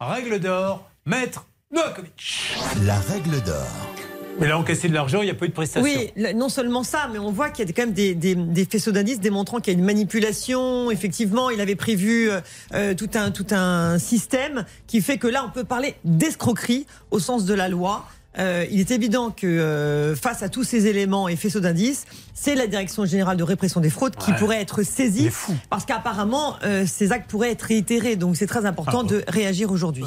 Règle d'or, maître Novakovic. La règle d'or. Mais là, encaissé de l'argent, il n'y a pas eu de prestation. Oui, non seulement ça, mais on voit qu'il y a quand même des, des, faisceaux d'indices démontrant qu'il y a une manipulation. Effectivement, il avait prévu euh, euh, tout, un, tout un système qui fait que là, on peut parler d'escroquerie au sens de la loi. Euh, il est évident que face à tous ces éléments et faisceaux d'indices, c'est la Direction générale de répression des fraudes qui pourrait être saisie parce qu'apparemment ces actes pourraient être réitérés. Donc c'est très important ah, de réagir aujourd'hui.